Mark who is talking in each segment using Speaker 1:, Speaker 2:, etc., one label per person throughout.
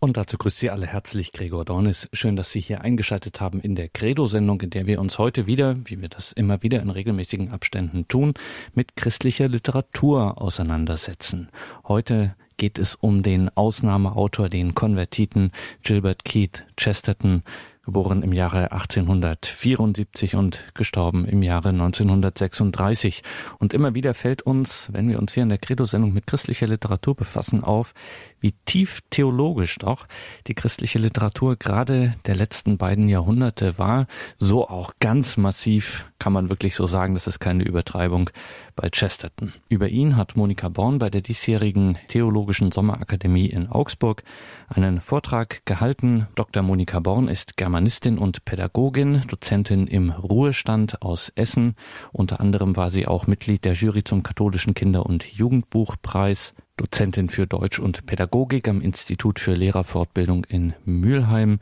Speaker 1: Und dazu grüßt Sie alle herzlich Gregor Dornis. Schön, dass Sie hier eingeschaltet haben in der Credo-Sendung, in der wir uns heute wieder, wie wir das immer wieder in regelmäßigen Abständen tun, mit christlicher Literatur auseinandersetzen. Heute geht es um den Ausnahmeautor, den Konvertiten Gilbert Keith Chesterton, geboren im Jahre 1874 und gestorben im Jahre 1936. Und immer wieder fällt uns, wenn wir uns hier in der Credo-Sendung mit christlicher Literatur befassen, auf, wie tief theologisch doch die christliche Literatur gerade der letzten beiden Jahrhunderte war. So auch ganz massiv kann man wirklich so sagen, das ist keine Übertreibung bei Chesterton. Über ihn hat Monika Born bei der diesjährigen Theologischen Sommerakademie in Augsburg einen Vortrag gehalten. Dr. Monika Born ist Germanistin und Pädagogin, Dozentin im Ruhestand aus Essen. Unter anderem war sie auch Mitglied der Jury zum katholischen Kinder- und Jugendbuchpreis, Dozentin für Deutsch und Pädagogik am Institut für Lehrerfortbildung in Mülheim.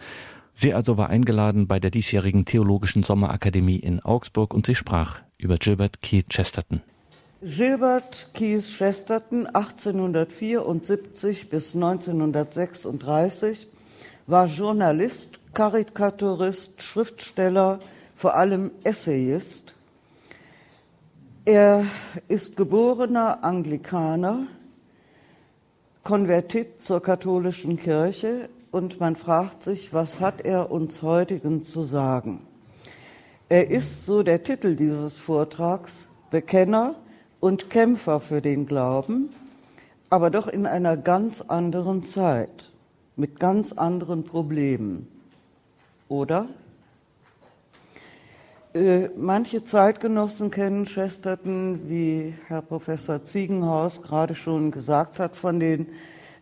Speaker 1: Sie also war eingeladen bei der diesjährigen Theologischen Sommerakademie in Augsburg und sie sprach über Gilbert Keith Chesterton.
Speaker 2: Gilbert Keith Chesterton, 1874 bis 1936, war Journalist, Karikaturist, Schriftsteller, vor allem Essayist. Er ist geborener Anglikaner, Konvertit zur katholischen Kirche und man fragt sich, was hat er uns heutigen zu sagen? Er ist, so der Titel dieses Vortrags, Bekenner, und Kämpfer für den Glauben, aber doch in einer ganz anderen Zeit, mit ganz anderen Problemen. Oder? Äh, manche Zeitgenossen kennen Chesterton, wie Herr Professor Ziegenhaus gerade schon gesagt hat, von den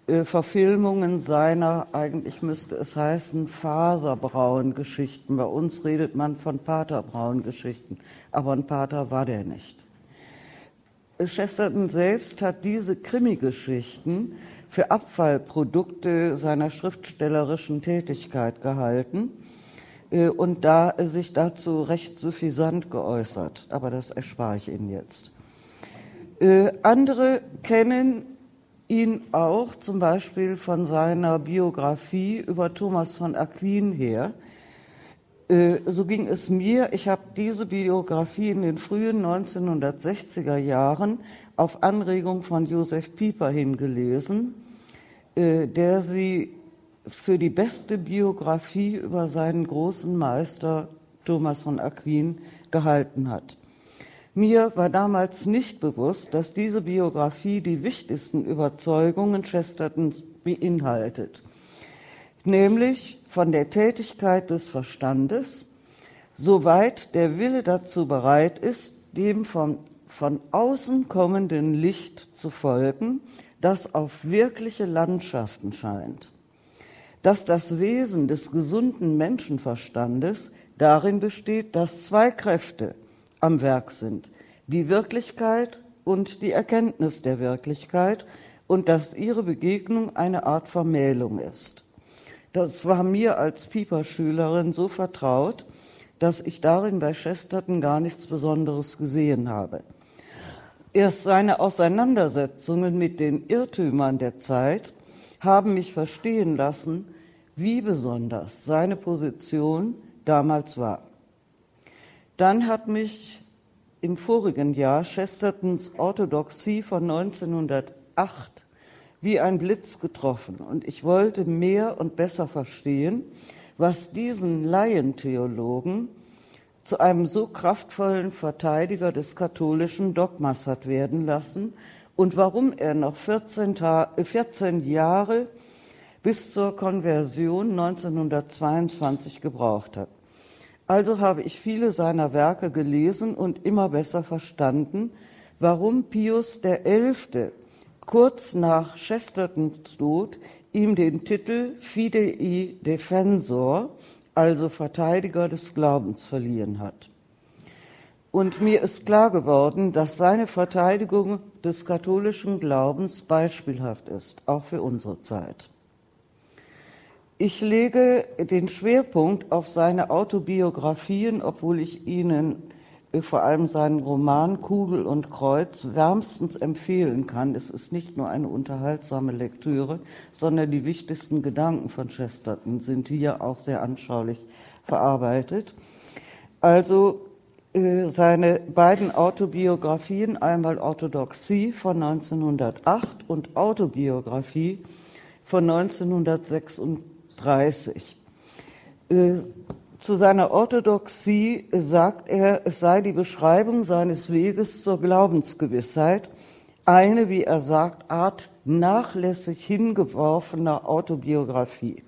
Speaker 2: äh, Verfilmungen seiner, eigentlich müsste es heißen, Faserbrauen-Geschichten. Bei uns redet man von Paterbraun-Geschichten, aber ein Pater war der nicht. Chesterton selbst hat diese Krimi-Geschichten für Abfallprodukte seiner schriftstellerischen Tätigkeit gehalten äh, und da sich dazu recht suffisant geäußert. Aber das erspare ich Ihnen jetzt. Äh, andere kennen ihn auch zum Beispiel von seiner Biografie über Thomas von Aquin her, äh, so ging es mir. Ich habe diese Biografie in den frühen 1960er Jahren auf Anregung von Josef Pieper hingelesen, äh, der sie für die beste Biografie über seinen großen Meister Thomas von Aquin gehalten hat. Mir war damals nicht bewusst, dass diese Biografie die wichtigsten Überzeugungen Chestertons beinhaltet nämlich von der Tätigkeit des Verstandes, soweit der Wille dazu bereit ist, dem von, von außen kommenden Licht zu folgen, das auf wirkliche Landschaften scheint, dass das Wesen des gesunden Menschenverstandes darin besteht, dass zwei Kräfte am Werk sind, die Wirklichkeit und die Erkenntnis der Wirklichkeit, und dass ihre Begegnung eine Art Vermählung ist. Das war mir als Pieper-Schülerin so vertraut, dass ich darin bei Chesterton gar nichts Besonderes gesehen habe. Erst seine Auseinandersetzungen mit den Irrtümern der Zeit haben mich verstehen lassen, wie besonders seine Position damals war. Dann hat mich im vorigen Jahr Chestertons Orthodoxie von 1908 wie ein Blitz getroffen. Und ich wollte mehr und besser verstehen, was diesen Laientheologen zu einem so kraftvollen Verteidiger des katholischen Dogmas hat werden lassen und warum er noch 14, 14 Jahre bis zur Konversion 1922 gebraucht hat. Also habe ich viele seiner Werke gelesen und immer besser verstanden, warum Pius XI kurz nach Chestertons Tod ihm den Titel Fidei Defensor, also Verteidiger des Glaubens, verliehen hat. Und mir ist klar geworden, dass seine Verteidigung des katholischen Glaubens beispielhaft ist, auch für unsere Zeit. Ich lege den Schwerpunkt auf seine Autobiografien, obwohl ich Ihnen äh, vor allem seinen Roman Kugel und Kreuz wärmstens empfehlen kann. Es ist nicht nur eine unterhaltsame Lektüre, sondern die wichtigsten Gedanken von Chesterton sind hier auch sehr anschaulich verarbeitet. Also seine beiden Autobiografien, einmal Orthodoxie von 1908 und Autobiografie von 1936. Äh, zu seiner Orthodoxie sagt er, es sei die Beschreibung seines Weges zur Glaubensgewissheit, eine, wie er sagt, Art nachlässig hingeworfener Autobiografie.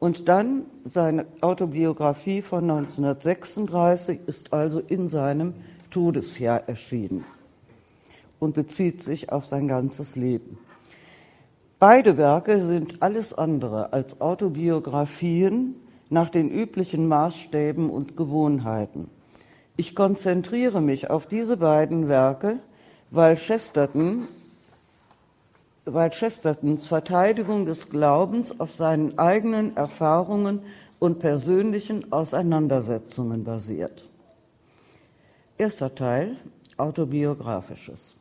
Speaker 2: Und dann seine Autobiografie von 1936 ist also in seinem Todesjahr erschienen und bezieht sich auf sein ganzes Leben. Beide Werke sind alles andere als Autobiografien nach den üblichen Maßstäben und Gewohnheiten. Ich konzentriere mich auf diese beiden Werke, weil Chesterton weil Chestertons Verteidigung des Glaubens auf seinen eigenen Erfahrungen und persönlichen Auseinandersetzungen basiert. Erster Teil autobiografisches.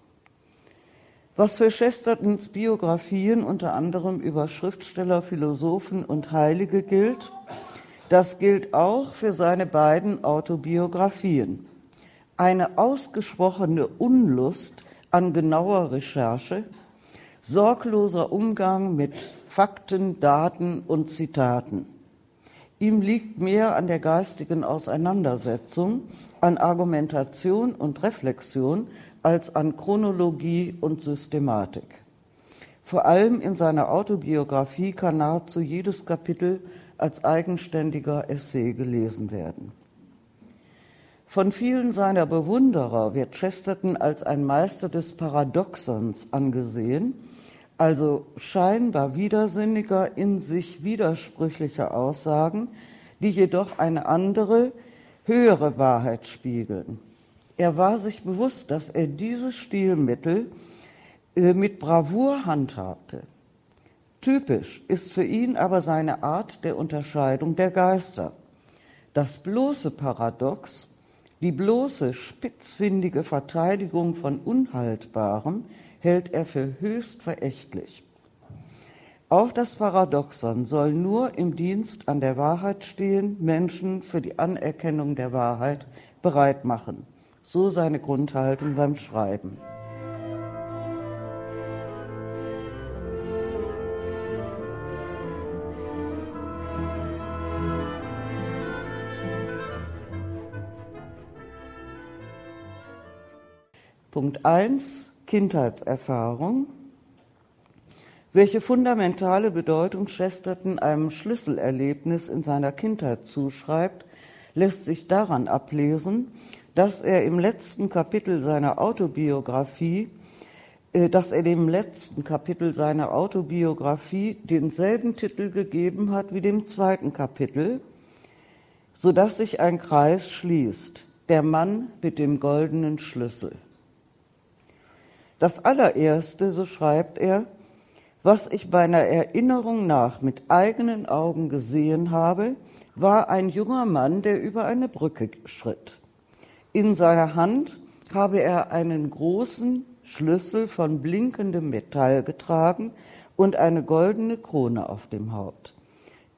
Speaker 2: Was für Chestertons Biografien unter anderem über Schriftsteller, Philosophen und Heilige gilt, das gilt auch für seine beiden Autobiografien. Eine ausgesprochene Unlust an genauer Recherche, sorgloser Umgang mit Fakten, Daten und Zitaten. Ihm liegt mehr an der geistigen Auseinandersetzung, an Argumentation und Reflexion als an Chronologie und Systematik. Vor allem in seiner Autobiografie kann nahezu jedes Kapitel als eigenständiger Essay gelesen werden. Von vielen seiner Bewunderer wird Chesterton als ein Meister des Paradoxons angesehen, also scheinbar widersinniger, in sich widersprüchlicher Aussagen, die jedoch eine andere, höhere Wahrheit spiegeln. Er war sich bewusst, dass er dieses Stilmittel äh, mit Bravour handhabte. Typisch ist für ihn aber seine Art der Unterscheidung der Geister. Das bloße Paradox, die bloße spitzfindige Verteidigung von Unhaltbarem hält er für höchst verächtlich. Auch das Paradoxon soll nur im Dienst an der Wahrheit stehen, Menschen für die Anerkennung der Wahrheit bereit machen. So seine Grundhaltung beim Schreiben. Punkt 1, Kindheitserfahrung. Welche fundamentale Bedeutung Chesterton einem Schlüsselerlebnis in seiner Kindheit zuschreibt, lässt sich daran ablesen, dass er im letzten Kapitel seiner Autobiografie, äh, dass er dem letzten Kapitel seiner Autobiografie denselben Titel gegeben hat wie dem zweiten Kapitel, so dass sich ein Kreis schließt. Der Mann mit dem goldenen Schlüssel. Das allererste, so schreibt er, was ich meiner Erinnerung nach mit eigenen Augen gesehen habe, war ein junger Mann, der über eine Brücke schritt. In seiner Hand habe er einen großen Schlüssel von blinkendem Metall getragen und eine goldene Krone auf dem Haupt.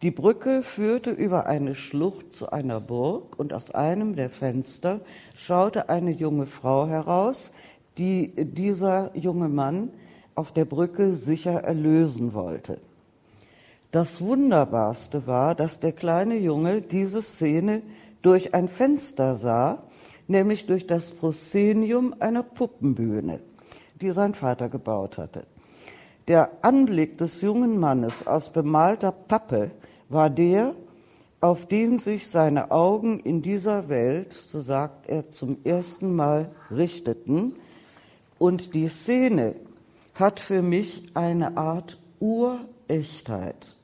Speaker 2: Die Brücke führte über eine Schlucht zu einer Burg und aus einem der Fenster schaute eine junge Frau heraus, die dieser junge Mann auf der Brücke sicher erlösen wollte. Das Wunderbarste war, dass der kleine Junge diese Szene durch ein Fenster sah, nämlich durch das Proszenium einer Puppenbühne, die sein Vater gebaut hatte. Der Anblick des jungen Mannes aus bemalter Pappe war der, auf den sich seine Augen in dieser Welt, so sagt er, zum ersten Mal richteten, und die Szene hat für mich eine Art Urechtheit.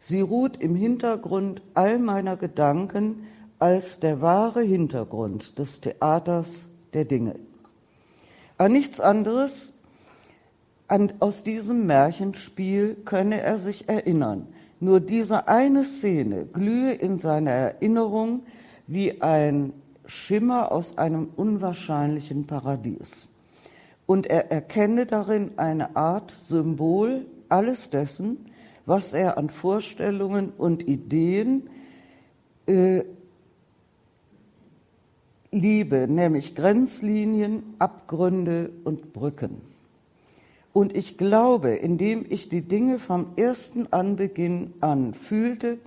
Speaker 2: Sie ruht im Hintergrund all meiner Gedanken als der wahre Hintergrund des Theaters der Dinge. An nichts anderes an, aus diesem Märchenspiel könne er sich erinnern. Nur diese eine Szene glühe in seiner Erinnerung wie ein Schimmer aus einem unwahrscheinlichen Paradies. Und er erkenne darin eine Art Symbol alles dessen, was er an Vorstellungen und Ideen äh, liebe, nämlich Grenzlinien, Abgründe und Brücken. Und ich glaube, indem ich die Dinge vom ersten Anbeginn an fühlte,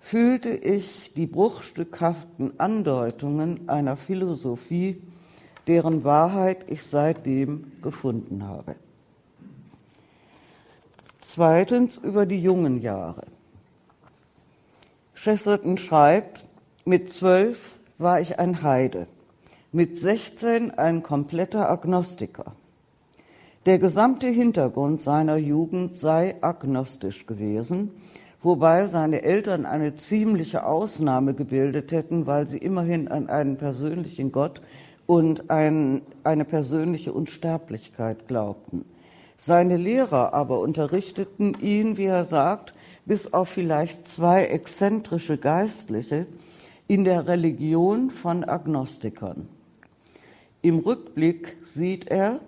Speaker 2: fühlte ich die bruchstückhaften Andeutungen einer Philosophie, deren Wahrheit ich seitdem gefunden habe. Zweitens über die jungen Jahre. Chesterton schreibt, mit zwölf war ich ein Heide, mit 16 ein kompletter Agnostiker. Der gesamte Hintergrund seiner Jugend sei agnostisch gewesen, wobei seine Eltern eine ziemliche Ausnahme gebildet hätten, weil sie immerhin an einen persönlichen Gott und ein, eine persönliche Unsterblichkeit glaubten. Seine Lehrer aber unterrichteten ihn, wie er sagt, bis auf vielleicht zwei exzentrische Geistliche in der Religion von Agnostikern. Im Rückblick sieht er,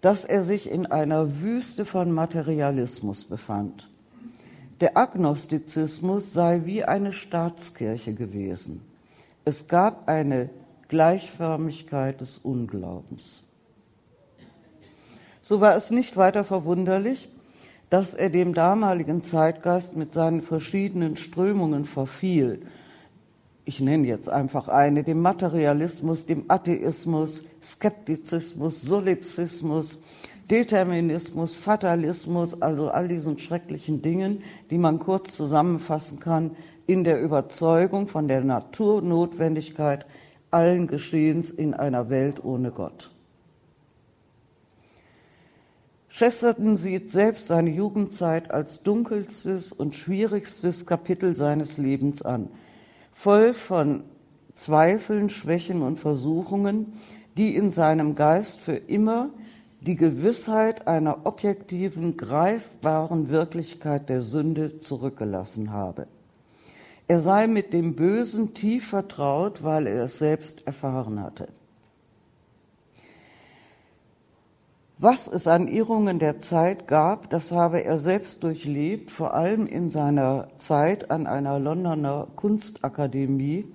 Speaker 2: dass er sich in einer Wüste von Materialismus befand. Der Agnostizismus sei wie eine Staatskirche gewesen. Es gab eine Gleichförmigkeit des Unglaubens. So war es nicht weiter verwunderlich, dass er dem damaligen Zeitgeist mit seinen verschiedenen Strömungen verfiel. Ich nenne jetzt einfach eine, dem Materialismus, dem Atheismus, Skeptizismus, Solipsismus, Determinismus, Fatalismus, also all diesen schrecklichen Dingen, die man kurz zusammenfassen kann in der Überzeugung von der Naturnotwendigkeit allen Geschehens in einer Welt ohne Gott. Chesterton sieht selbst seine Jugendzeit als dunkelstes und schwierigstes Kapitel seines Lebens an, voll von Zweifeln, Schwächen und Versuchungen, die in seinem Geist für immer die Gewissheit einer objektiven, greifbaren Wirklichkeit der Sünde zurückgelassen habe. Er sei mit dem Bösen tief vertraut, weil er es selbst erfahren hatte. Was es an Irrungen der Zeit gab, das habe er selbst durchlebt, vor allem in seiner Zeit an einer Londoner Kunstakademie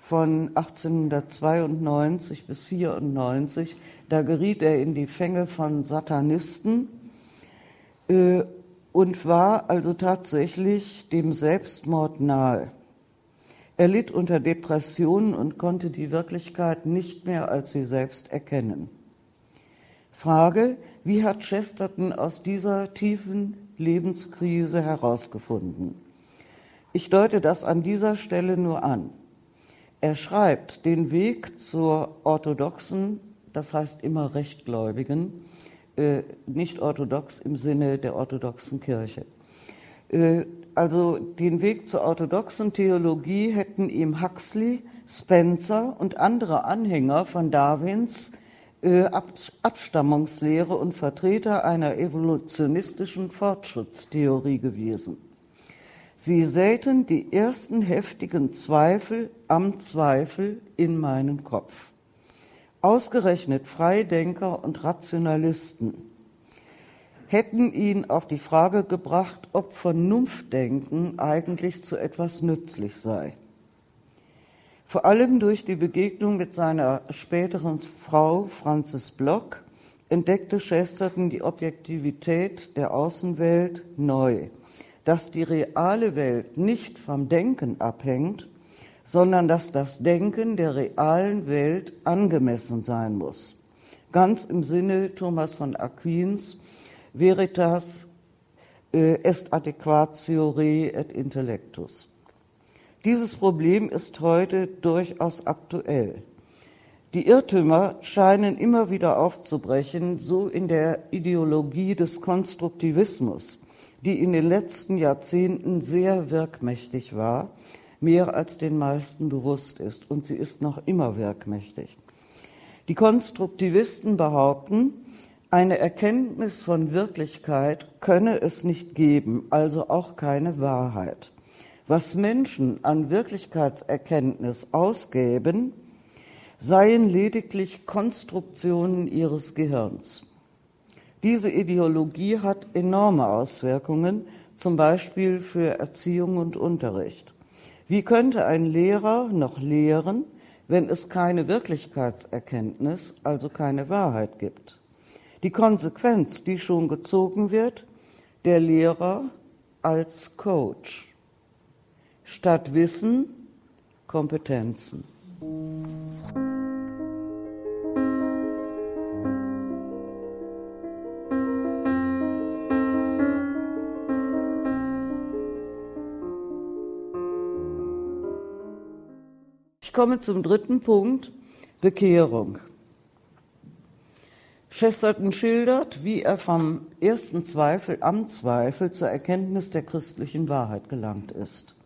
Speaker 2: von 1892 bis 94. Da geriet er in die Fänge von Satanisten äh, und war also tatsächlich dem Selbstmord nahe. Er litt unter Depressionen und konnte die Wirklichkeit nicht mehr als sie selbst erkennen. Frage, wie hat Chesterton aus dieser tiefen Lebenskrise herausgefunden? Ich deute das an dieser Stelle nur an. Er schreibt den Weg zur orthodoxen, das heißt immer rechtgläubigen, nicht orthodox im Sinne der orthodoxen Kirche. Äh, also den Weg zur orthodoxen Theologie hätten ihm Huxley, Spencer und andere Anhänger von Darwins äh, Abstammungslehre und Vertreter einer evolutionistischen Fortschrittstheorie gewesen. Sie säten die ersten heftigen Zweifel am Zweifel in meinen Kopf. Ausgerechnet Freidenker und Rationalisten hätten ihn auf die Frage gebracht, ob Vernunftdenken eigentlich zu etwas nützlich sei. Vor allem durch die Begegnung mit seiner späteren Frau Frances Block entdeckte Chesterton die Objektivität der Außenwelt neu, dass die reale Welt nicht vom Denken abhängt, sondern dass das Denken der realen Welt angemessen sein muss. Ganz im Sinne Thomas von Aquins Veritas äh, est adequatio re et intellectus. Dieses Problem ist heute durchaus aktuell. Die Irrtümer scheinen immer wieder aufzubrechen, so in der Ideologie des Konstruktivismus, die in den letzten Jahrzehnten sehr wirkmächtig war, mehr als den meisten bewusst ist, und sie ist noch immer wirkmächtig. Die Konstruktivisten behaupten, eine Erkenntnis von Wirklichkeit könne es nicht geben, also auch keine Wahrheit. Was Menschen an Wirklichkeitserkenntnis ausgäben, seien lediglich Konstruktionen ihres Gehirns. Diese Ideologie hat enorme Auswirkungen, zum Beispiel für Erziehung und Unterricht. Wie könnte ein Lehrer noch lehren, wenn es keine Wirklichkeitserkenntnis, also keine Wahrheit gibt? Die Konsequenz, die schon gezogen wird, der Lehrer als Coach. Statt Wissen Kompetenzen. Komme zum dritten Punkt, Bekehrung. Chesterton schildert, wie er vom ersten Zweifel am Zweifel zur Erkenntnis der christlichen Wahrheit gelangt ist.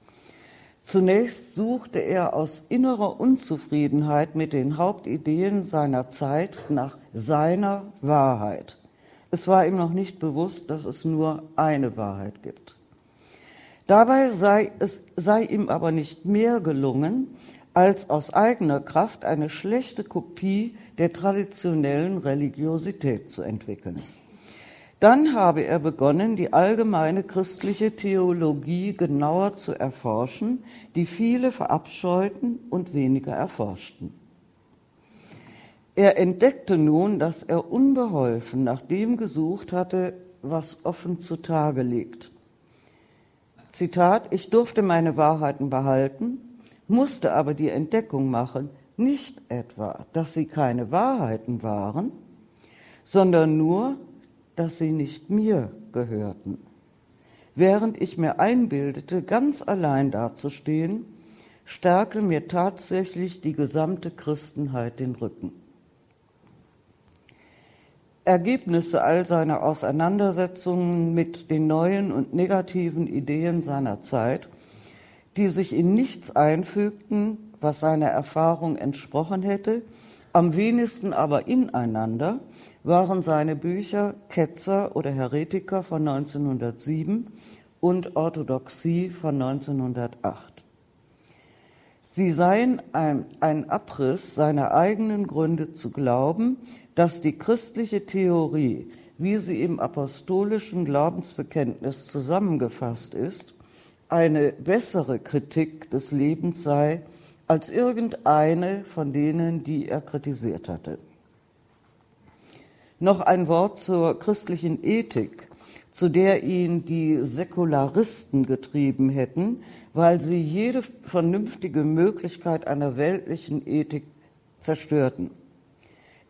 Speaker 2: Zunächst suchte er aus innerer Unzufriedenheit mit den Hauptideen seiner Zeit nach seiner Wahrheit. Es war ihm noch nicht bewusst, dass es nur eine Wahrheit gibt. Dabei sei, es, sei ihm aber nicht mehr gelungen, als aus eigener Kraft eine schlechte Kopie der traditionellen Religiosität zu entwickeln. Dann habe er begonnen, die allgemeine christliche Theologie genauer zu erforschen, die viele verabscheuten und weniger erforschten. Er entdeckte nun, dass er unbeholfen nach dem gesucht hatte, was offen zutage liegt. Zitat, ich durfte meine Wahrheiten behalten, musste aber die Entdeckung machen, nicht etwa, dass sie keine Wahrheiten waren, sondern nur, dass sie nicht mir gehörten. Während ich mir einbildete, ganz allein dazustehen, stärke mir tatsächlich die gesamte Christenheit den Rücken. Ergebnisse all seiner Auseinandersetzungen mit den neuen und negativen Ideen seiner Zeit die sich in nichts einfügten, was seiner Erfahrung entsprochen hätte, am wenigsten aber ineinander, waren seine Bücher Ketzer oder Heretiker von 1907 und Orthodoxie von 1908. Sie seien ein, ein, Abriss seiner eigenen Gründe zu glauben, dass die christliche Theorie, wie sie im apostolischen Glaubensbekenntnis zusammengefasst ist, eine bessere Kritik des Lebens sei als irgendeine von denen, die er kritisiert hatte. Noch ein Wort zur christlichen Ethik, zu der ihn die Säkularisten getrieben hätten, weil sie jede vernünftige Möglichkeit einer weltlichen Ethik zerstörten.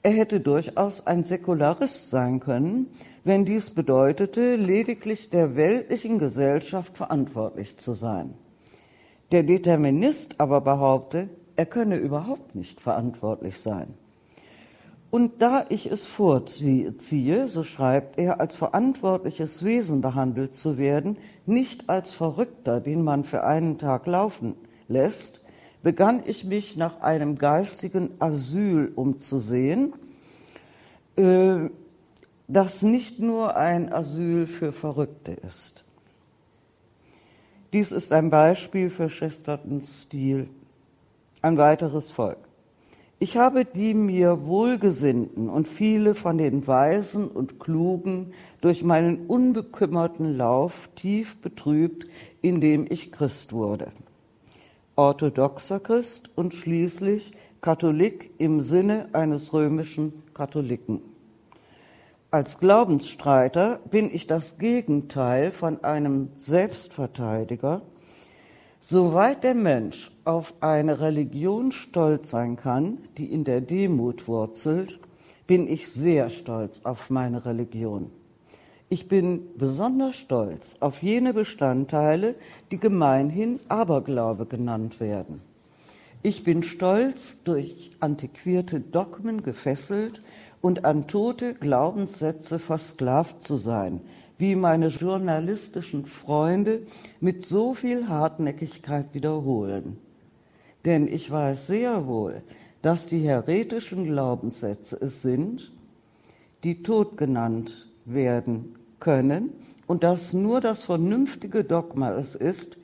Speaker 2: Er hätte durchaus ein Säkularist sein können, wenn dies bedeutete, lediglich der weltlichen Gesellschaft verantwortlich zu sein. Der Determinist aber behaupte, er könne überhaupt nicht verantwortlich sein. Und da ich es vorziehe, so schreibt er, als verantwortliches Wesen behandelt zu werden, nicht als Verrückter, den man für einen Tag laufen lässt, begann ich mich nach einem geistigen Asyl umzusehen, äh, das nicht nur ein Asyl für Verrückte ist. Dies ist ein Beispiel für Chestertons Stil. Ein weiteres Volk. Ich habe die mir Wohlgesinnten und viele von den Weisen und Klugen durch meinen unbekümmerten Lauf tief betrübt, indem ich Christ wurde. Orthodoxer Christ und schließlich Katholik im Sinne eines römischen Katholiken. Als Glaubensstreiter bin ich das Gegenteil von einem Selbstverteidiger. Soweit der Mensch auf eine Religion stolz sein kann, die in der Demut wurzelt, bin ich sehr stolz auf meine Religion. Ich bin besonders stolz auf jene Bestandteile, die gemeinhin Aberglaube genannt werden. Ich bin stolz, durch antiquierte Dogmen gefesselt und an tote Glaubenssätze versklavt zu sein, wie meine journalistischen Freunde mit so viel Hartnäckigkeit wiederholen. Denn ich weiß sehr wohl, dass die heretischen Glaubenssätze es sind, die tot genannt werden können und dass nur das vernünftige Dogma es ist,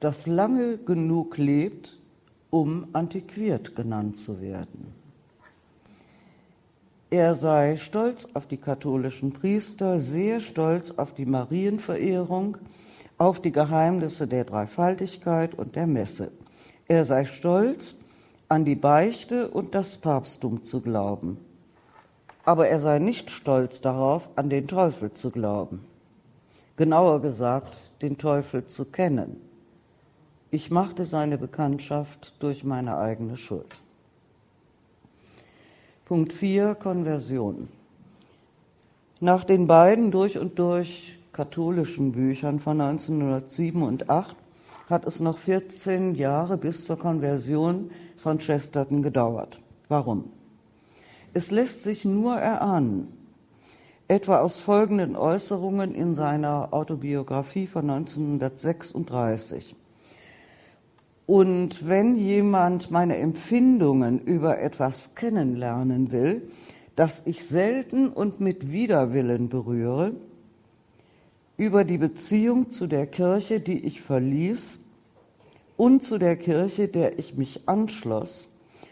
Speaker 2: das lange genug lebt um antiquiert genannt zu werden. Er sei stolz auf die katholischen Priester, sehr stolz auf die Marienverehrung, auf die Geheimnisse der Dreifaltigkeit und der Messe. Er sei stolz, an die Beichte und das Papsttum zu glauben. Aber er sei nicht stolz darauf, an den Teufel zu glauben. Genauer gesagt, den Teufel zu kennen. Ich machte seine Bekanntschaft durch meine eigene Schuld. Punkt 4 Konversion. Nach den beiden durch und durch katholischen Büchern von 1907 und 8 hat es noch 14 Jahre bis zur Konversion von Chesterton gedauert. Warum? Es lässt sich nur erahnen, etwa aus folgenden Äußerungen in seiner Autobiografie von 1936. Und wenn jemand meine Empfindungen über etwas kennenlernen will, das ich selten und mit Widerwillen berühre, über die Beziehung zu der Kirche, die ich verließ, und zu der Kirche, der ich mich anschloss,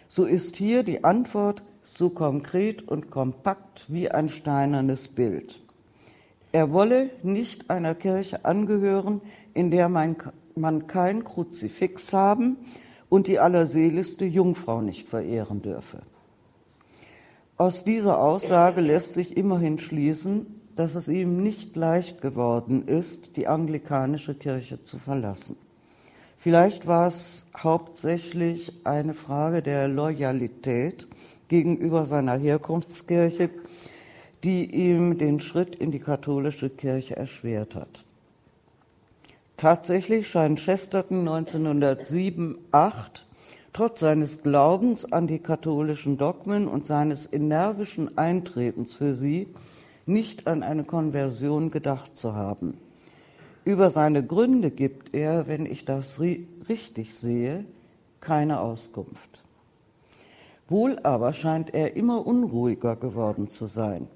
Speaker 2: so ist hier die Antwort so konkret und kompakt wie ein steinernes Bild. Er wolle nicht einer Kirche angehören, in der mein man kein Kruzifix haben und die allerseligste Jungfrau nicht verehren dürfe. Aus dieser Aussage lässt sich immerhin schließen, dass es ihm nicht leicht geworden ist, die anglikanische Kirche zu verlassen. Vielleicht war es hauptsächlich eine Frage der Loyalität gegenüber seiner Herkunftskirche, die ihm den Schritt in die katholische Kirche erschwert hat. Tatsächlich scheint Chesterton 1907, 8 trotz seines Glaubens an die katholischen Dogmen und seines energischen Eintretens für sie nicht an eine Konversion gedacht zu haben. Über seine Gründe gibt er, wenn ich das richtig sehe, keine Auskunft. Wohl aber scheint er immer unruhiger geworden zu sein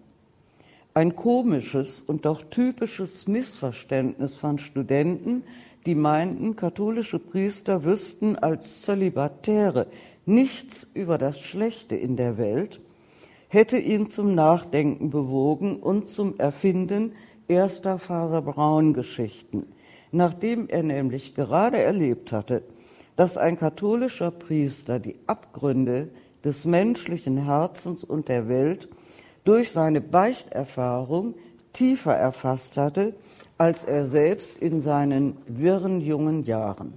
Speaker 2: ein komisches und doch typisches Missverständnis von Studenten, die meinten, katholische Priester wüssten als Zölibatäre nichts über das Schlechte in der Welt, hätte ihn zum Nachdenken bewogen und zum Erfinden erster Faserbraun-Geschichten, nachdem er nämlich gerade erlebt hatte, dass ein katholischer Priester die Abgründe des menschlichen Herzens und der Welt durch seine Beichterfahrung tiefer erfasst hatte als er selbst in seinen wirren jungen Jahren.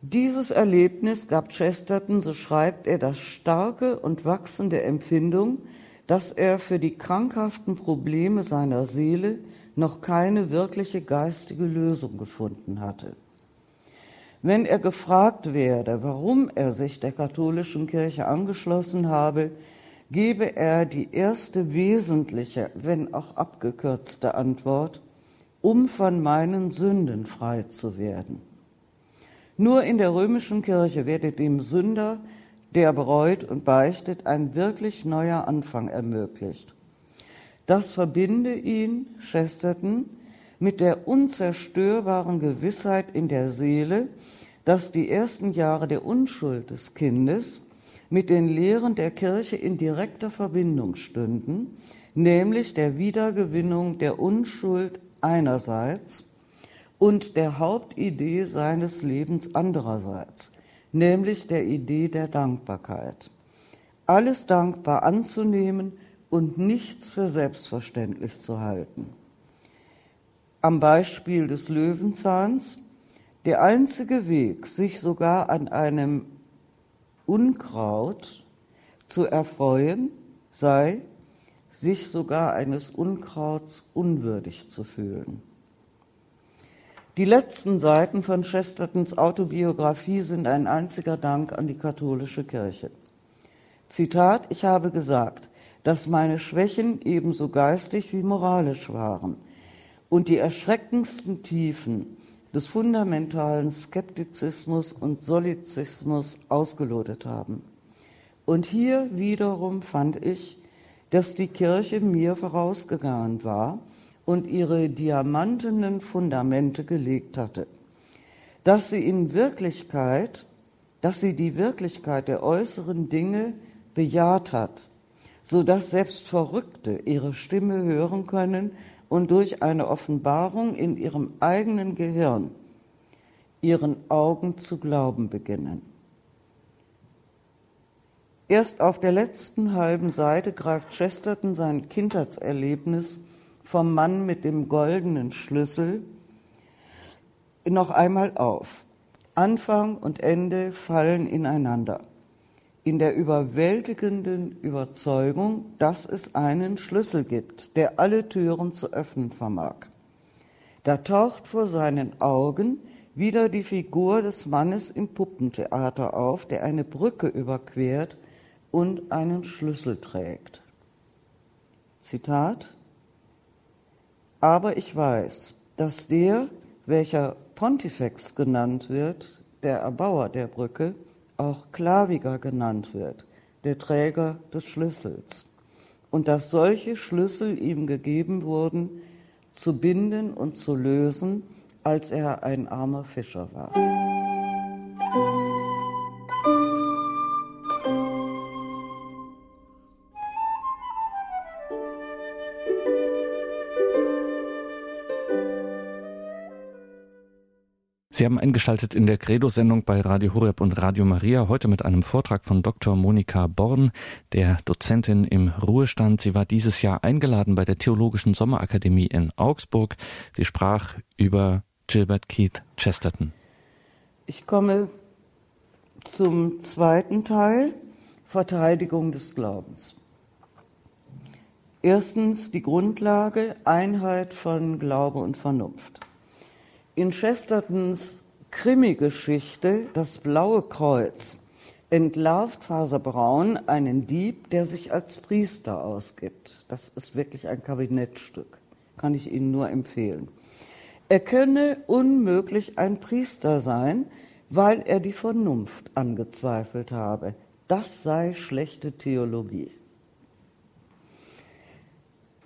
Speaker 2: Dieses Erlebnis gab Chesterton, so schreibt er, das starke und wachsende Empfindung, dass er für die krankhaften Probleme seiner Seele noch keine wirkliche geistige Lösung gefunden hatte. Wenn er gefragt werde, warum er sich der katholischen Kirche angeschlossen habe, gebe er die erste wesentliche, wenn auch abgekürzte Antwort, um von meinen Sünden frei zu werden. Nur in der römischen Kirche werde dem Sünder, der bereut und beichtet, ein wirklich neuer Anfang ermöglicht. Das verbinde ihn, Chesterton, mit der unzerstörbaren Gewissheit in der Seele, dass die ersten Jahre der Unschuld des Kindes mit den Lehren der Kirche in direkter Verbindung stünden, nämlich der Wiedergewinnung der Unschuld einerseits und der Hauptidee seines Lebens andererseits, nämlich der Idee der Dankbarkeit. Alles dankbar anzunehmen und nichts für selbstverständlich zu halten. Am Beispiel des Löwenzahns, der einzige Weg, sich sogar an einem Unkraut zu erfreuen sei, sich sogar eines Unkrauts unwürdig zu fühlen. Die letzten Seiten von Chestertons Autobiografie sind ein einziger Dank an die katholische Kirche. Zitat, ich habe gesagt, dass meine Schwächen ebenso geistig wie moralisch waren und die erschreckendsten Tiefen des fundamentalen Skeptizismus und Solizismus ausgelotet haben. Und hier wiederum fand ich, dass die Kirche mir vorausgegangen war und ihre diamantenen Fundamente gelegt hatte. dass sie in Wirklichkeit, dass sie die Wirklichkeit der äußeren Dinge bejaht hat, so dass selbst Verrückte ihre Stimme hören können und durch eine Offenbarung in ihrem eigenen Gehirn ihren Augen zu glauben beginnen. Erst auf der letzten halben Seite greift Chesterton sein Kindheitserlebnis vom Mann mit dem goldenen Schlüssel noch einmal auf. Anfang und Ende fallen ineinander. In der überwältigenden Überzeugung, dass es einen Schlüssel gibt, der alle Türen zu öffnen vermag. Da taucht vor seinen Augen wieder die Figur des Mannes im Puppentheater auf, der eine Brücke überquert und einen Schlüssel trägt. Zitat Aber ich weiß, dass der, welcher Pontifex genannt wird, der Erbauer der Brücke, auch Klaviger genannt wird, der Träger des Schlüssels, und dass solche Schlüssel ihm gegeben wurden, zu binden und zu lösen, als er ein armer Fischer war.
Speaker 1: Sie haben eingeschaltet in der Credo-Sendung bei Radio Horeb und Radio Maria, heute mit einem Vortrag von Dr. Monika Born, der Dozentin im Ruhestand. Sie war dieses Jahr eingeladen bei der Theologischen Sommerakademie in Augsburg. Sie sprach über Gilbert Keith Chesterton.
Speaker 2: Ich komme zum zweiten Teil, Verteidigung des Glaubens. Erstens die Grundlage, Einheit von Glaube und Vernunft. In Chestertons Krimi-Geschichte Das blaue Kreuz entlarvt Faser Braun einen Dieb, der sich als Priester ausgibt. Das ist wirklich ein Kabinettstück, kann ich Ihnen nur empfehlen. Er könne unmöglich ein Priester sein, weil er die Vernunft angezweifelt habe. Das sei schlechte Theologie.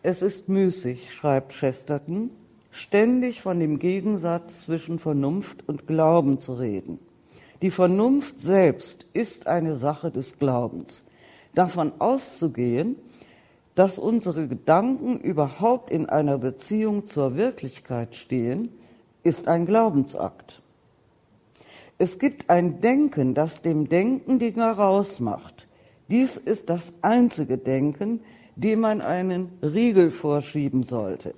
Speaker 2: Es ist müßig, schreibt Chesterton, ständig von dem Gegensatz zwischen Vernunft und Glauben zu reden. Die Vernunft selbst ist eine Sache des Glaubens. Davon auszugehen, dass unsere Gedanken überhaupt in einer Beziehung zur Wirklichkeit stehen, ist ein Glaubensakt. Es gibt ein Denken, das dem Denken Dinge rausmacht. Dies ist das einzige Denken, dem man einen Riegel vorschieben sollte.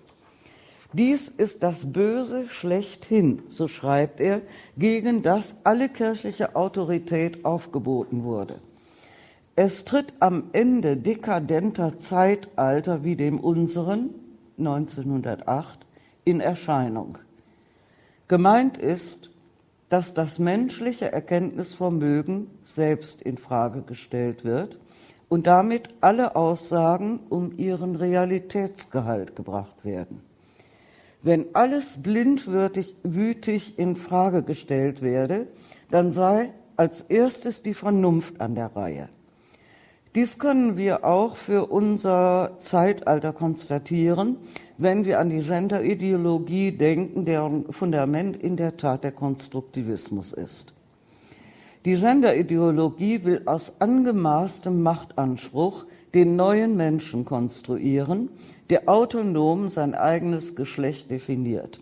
Speaker 2: Dies ist das Böse schlechthin, so schreibt er, gegen das alle kirchliche Autorität aufgeboten wurde. Es tritt am Ende dekadenter Zeitalter wie dem unseren, 1908, in Erscheinung. Gemeint ist, dass das menschliche Erkenntnisvermögen selbst in Frage gestellt wird und damit alle Aussagen um ihren Realitätsgehalt gebracht werden. Wenn alles blindwürdig wütig in Frage gestellt werde, dann sei als erstes die Vernunft an der Reihe. Dies können wir auch für unser Zeitalter konstatieren, wenn wir an die Genderideologie denken, deren Fundament in der Tat der Konstruktivismus ist. Die Genderideologie will aus angemaßtem Machtanspruch den neuen Menschen konstruieren, der autonom sein eigenes Geschlecht definiert.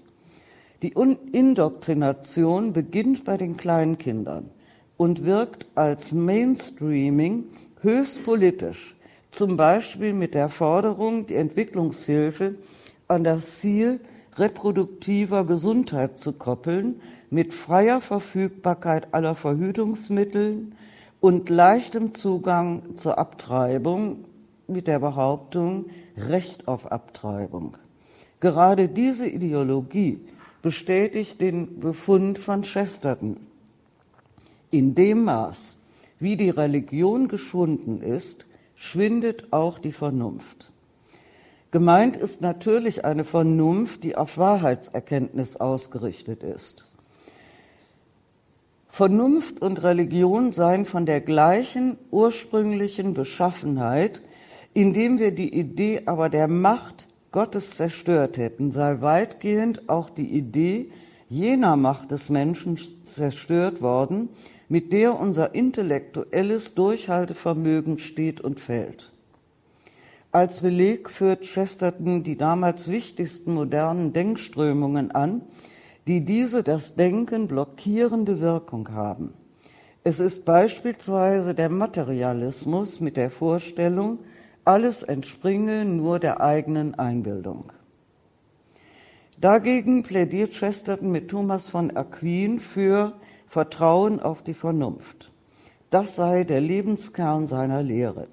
Speaker 2: Die Indoktrination beginnt bei den Kleinkindern und wirkt als Mainstreaming höchst politisch, zum Beispiel mit der Forderung, die Entwicklungshilfe an das Ziel reproduktiver Gesundheit zu koppeln, mit freier Verfügbarkeit aller Verhütungsmittel und leichtem Zugang zur Abtreibung mit der Behauptung Recht auf Abtreibung. Gerade diese Ideologie bestätigt den Befund von Chesterton. In dem Maß, wie die Religion geschwunden ist, schwindet auch die Vernunft. Gemeint ist natürlich eine Vernunft, die auf Wahrheitserkenntnis ausgerichtet ist. Vernunft und Religion seien von der gleichen ursprünglichen Beschaffenheit, indem wir die Idee aber der Macht Gottes zerstört hätten, sei weitgehend auch die Idee jener Macht des Menschen zerstört worden, mit der unser intellektuelles Durchhaltevermögen steht und fällt. Als Beleg führt Chesterton die damals wichtigsten modernen Denkströmungen an, die diese das Denken blockierende Wirkung haben. Es ist beispielsweise der Materialismus mit der Vorstellung, alles entspringe nur der eigenen Einbildung. Dagegen plädiert Chesterton mit Thomas von Aquin für Vertrauen auf die Vernunft. Das sei der Lebenskern seiner Lehre.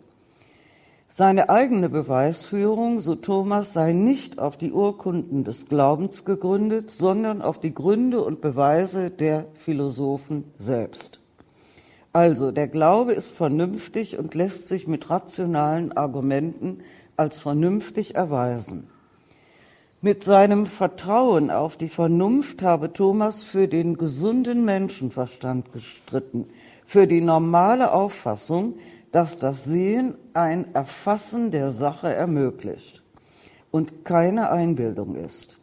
Speaker 2: Seine eigene Beweisführung, so Thomas, sei nicht auf die Urkunden des Glaubens gegründet, sondern auf die Gründe und Beweise der Philosophen selbst. Also, der Glaube ist vernünftig und lässt sich mit rationalen Argumenten als vernünftig erweisen. Mit seinem Vertrauen auf die Vernunft habe Thomas für den gesunden Menschenverstand gestritten, für die normale Auffassung, dass das Sehen ein Erfassen der Sache ermöglicht und keine Einbildung ist.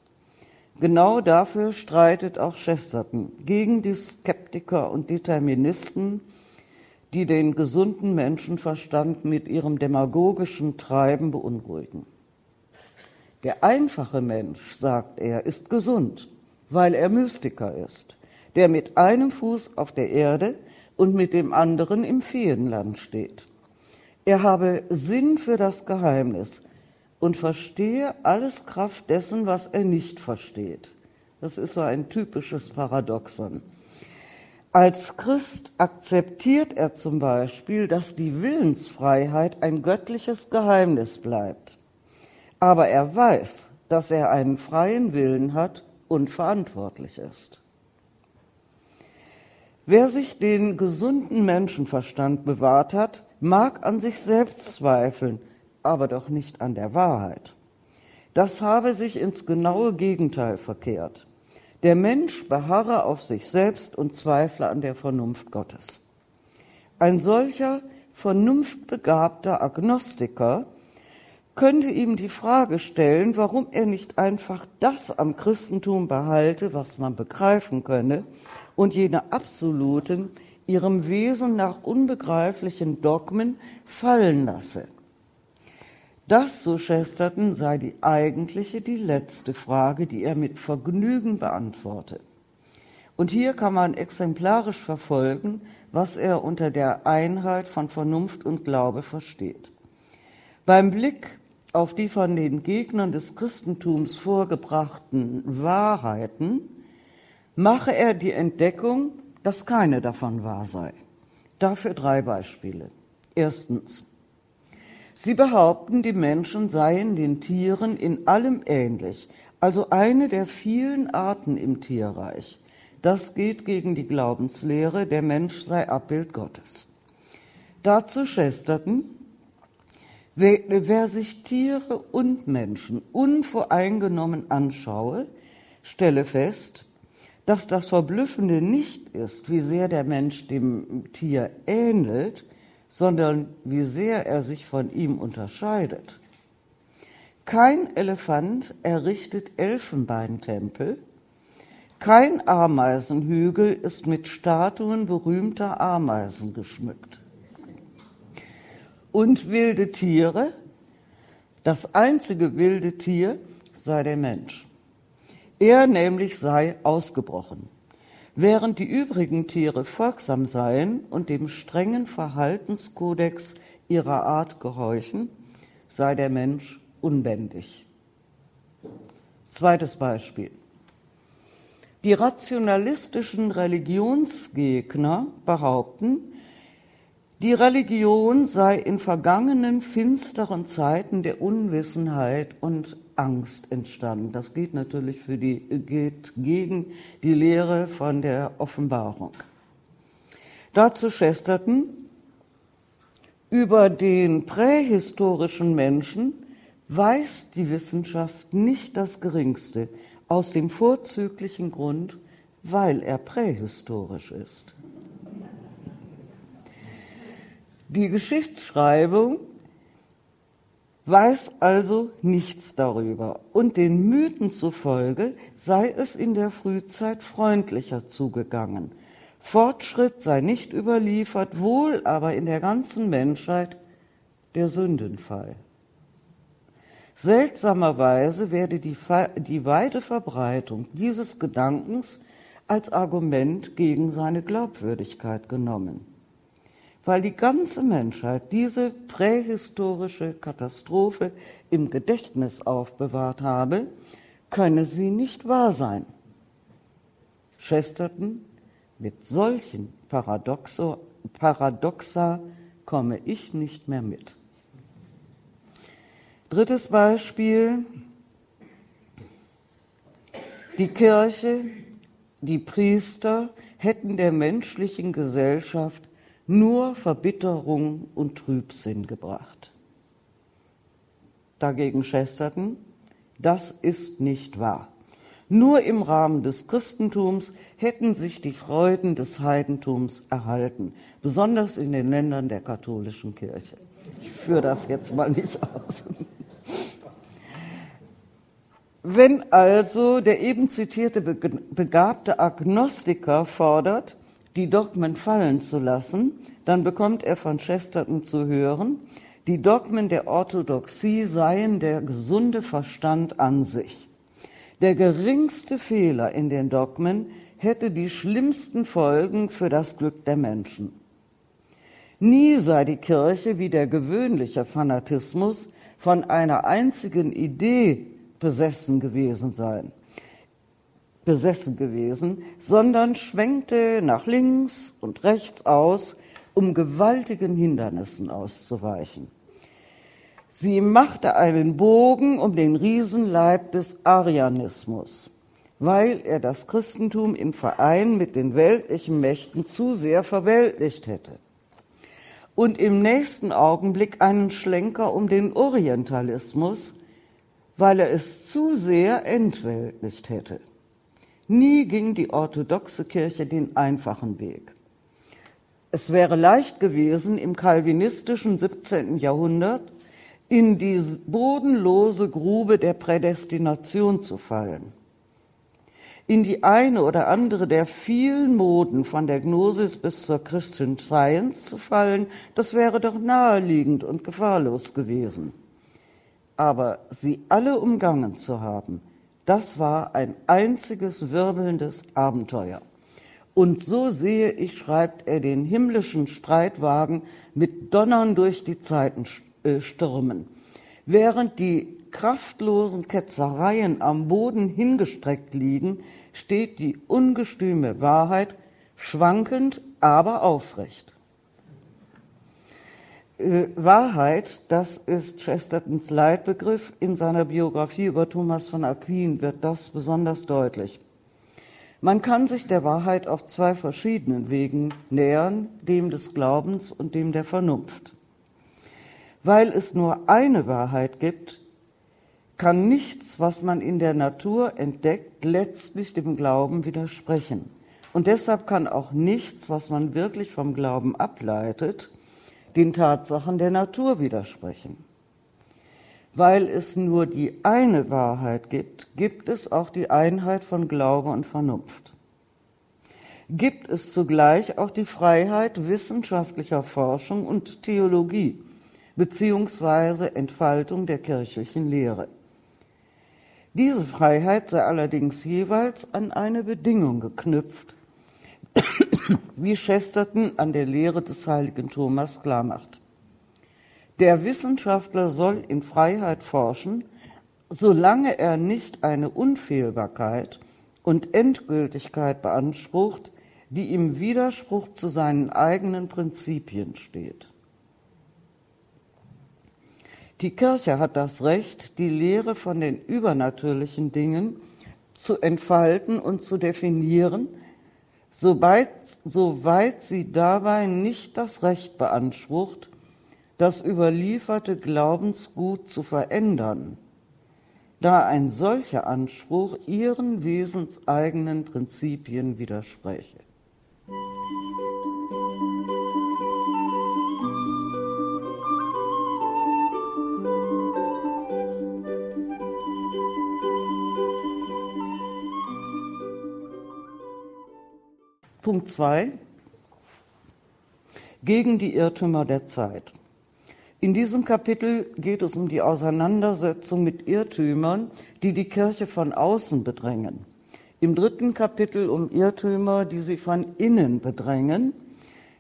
Speaker 2: Genau dafür streitet auch Chesterton gegen die Skeptiker und Deterministen, die den gesunden Menschenverstand mit ihrem demagogischen Treiben beunruhigen. Der einfache Mensch, sagt er, ist gesund, weil er Mystiker ist, der mit einem Fuß auf der Erde und mit dem anderen im Feenland steht. Er habe Sinn für das Geheimnis und verstehe alles Kraft dessen, was er nicht versteht. Das ist so ein typisches Paradoxon. Als Christ akzeptiert er zum Beispiel, dass die Willensfreiheit ein göttliches Geheimnis bleibt. Aber er weiß, dass er einen freien Willen hat und verantwortlich ist. Wer sich den gesunden Menschenverstand bewahrt hat, mag an sich selbst zweifeln, aber doch nicht an der Wahrheit. Das habe sich ins genaue Gegenteil verkehrt. Der Mensch beharre auf sich selbst und zweifle an der Vernunft Gottes. Ein solcher vernunftbegabter Agnostiker könnte ihm die Frage stellen, warum er nicht einfach das am Christentum behalte, was man begreifen könne, und jene absoluten, ihrem Wesen nach unbegreiflichen Dogmen fallen lasse. Das, so Chesterton, sei die eigentliche, die letzte Frage, die er mit Vergnügen beantworte. Und hier kann man exemplarisch verfolgen, was er unter der Einheit von Vernunft und Glaube versteht. Beim Blick auf die von den Gegnern des Christentums vorgebrachten Wahrheiten mache er die Entdeckung, dass keine davon wahr sei. Dafür drei Beispiele. Erstens. Sie behaupten, die Menschen seien den Tieren in allem ähnlich, also eine der vielen Arten im Tierreich. Das geht gegen die Glaubenslehre, der Mensch sei Abbild Gottes. Dazu Chesterton, wer, wer sich Tiere und Menschen unvoreingenommen anschaue, stelle fest, dass das Verblüffende nicht ist, wie sehr der Mensch dem Tier ähnelt, sondern wie sehr er sich von ihm unterscheidet. Kein Elefant errichtet Elfenbeintempel, kein Ameisenhügel ist mit Statuen berühmter Ameisen geschmückt. Und wilde Tiere, das einzige wilde Tier sei der Mensch. Er nämlich sei ausgebrochen. Während die übrigen Tiere folgsam seien und dem strengen Verhaltenskodex ihrer Art gehorchen, sei der Mensch unbändig. Zweites Beispiel. Die rationalistischen Religionsgegner behaupten, die Religion sei in vergangenen finsteren Zeiten der Unwissenheit und Angst entstanden. Das geht natürlich für die, geht gegen die Lehre von der Offenbarung. Dazu Chesterton über den prähistorischen Menschen weiß die Wissenschaft nicht das Geringste, aus dem vorzüglichen Grund, weil er prähistorisch ist. Die Geschichtsschreibung weiß also nichts darüber. Und den Mythen zufolge sei es in der Frühzeit freundlicher zugegangen. Fortschritt sei nicht überliefert, wohl aber in der ganzen Menschheit der Sündenfall. Seltsamerweise werde die, die weite Verbreitung dieses Gedankens als Argument gegen seine Glaubwürdigkeit genommen. Weil die ganze Menschheit diese prähistorische Katastrophe im Gedächtnis aufbewahrt habe, könne sie nicht wahr sein. Chesterton, mit solchen Paradoxo, Paradoxa komme ich nicht mehr mit. Drittes Beispiel. Die Kirche, die Priester hätten der menschlichen Gesellschaft nur Verbitterung und Trübsinn gebracht. Dagegen Chesterton, das ist nicht wahr. Nur im Rahmen des Christentums hätten sich die Freuden des Heidentums erhalten, besonders in den Ländern der katholischen Kirche. Ich führe das jetzt mal nicht aus. Wenn also der eben zitierte begabte Agnostiker fordert, die Dogmen fallen zu lassen, dann bekommt er von Chesterton zu hören, die Dogmen der Orthodoxie seien der gesunde Verstand an sich. Der geringste Fehler in den Dogmen hätte die schlimmsten Folgen für das Glück der Menschen. Nie sei die Kirche wie der gewöhnliche Fanatismus von einer einzigen Idee besessen gewesen sein, besessen gewesen, sondern schwenkte nach links und rechts aus, um gewaltigen Hindernissen auszuweichen. Sie machte einen Bogen um den Riesenleib des Arianismus, weil er das Christentum im Verein mit den weltlichen Mächten zu sehr verweltlicht hätte. Und im nächsten Augenblick einen Schlenker um den Orientalismus, weil er es zu sehr entweltlicht hätte. Nie ging die orthodoxe Kirche den einfachen Weg. Es wäre leicht gewesen, im kalvinistischen 17. Jahrhundert in die bodenlose Grube der Prädestination zu fallen. In die eine oder andere der vielen Moden von der Gnosis bis zur Christian Science zu fallen, das wäre doch naheliegend und gefahrlos gewesen aber sie alle umgangen zu haben, das war ein einziges wirbelndes Abenteuer. Und so sehe ich, schreibt er, den himmlischen Streitwagen mit Donnern durch die Zeiten äh, stürmen. Während die kraftlosen Ketzereien am Boden hingestreckt liegen, steht die ungestüme Wahrheit schwankend, aber aufrecht. Äh, Wahrheit, das ist Chestertons Leitbegriff. In seiner Biografie über Thomas von Aquin wird das besonders deutlich. Man kann sich der Wahrheit auf zwei verschiedenen Wegen nähern, dem des Glaubens und dem der Vernunft. Weil es nur eine Wahrheit gibt, kann nichts, was man in der Natur entdeckt, letztlich dem Glauben widersprechen. Und deshalb kann auch nichts, was man wirklich vom Glauben ableitet, den Tatsachen der Natur widersprechen. Weil es nur die eine Wahrheit gibt, gibt es auch die Einheit von Glaube und Vernunft. Gibt es zugleich auch die Freiheit wissenschaftlicher Forschung und Theologie beziehungsweise Entfaltung der kirchlichen Lehre. Diese Freiheit sei allerdings jeweils an eine Bedingung geknüpft, wie Chesterton an der Lehre des heiligen Thomas klarmacht. Der Wissenschaftler soll in Freiheit forschen, solange er nicht eine Unfehlbarkeit und Endgültigkeit beansprucht, die im Widerspruch zu seinen eigenen Prinzipien steht. Die Kirche hat das Recht, die Lehre von den übernatürlichen Dingen zu entfalten und zu definieren, soweit, soweit sie dabei nicht das Recht beansprucht, das überlieferte Glaubensgut zu verändern, da ein solcher Anspruch ihren wesenseigenen Prinzipien widerspräche. Punkt 2. Gegen die Irrtümer der Zeit. In diesem Kapitel geht es um die Auseinandersetzung mit Irrtümern, die die Kirche von außen bedrängen. Im dritten Kapitel um Irrtümer, die sie von innen bedrängen,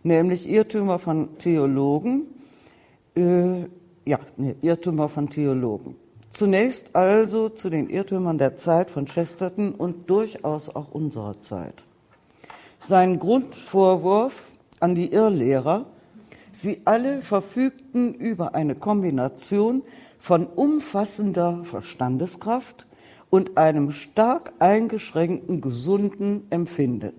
Speaker 2: nämlich Irrtümer von Theologen, äh, ja, nee, Irrtümer von Theologen. Zunächst also zu den Irrtümern der Zeit von Chesterton und durchaus auch unserer Zeit. Sein Grundvorwurf an die Irrlehrer, sie alle verfügten über eine Kombination von umfassender Verstandeskraft und einem stark eingeschränkten gesunden Empfinden.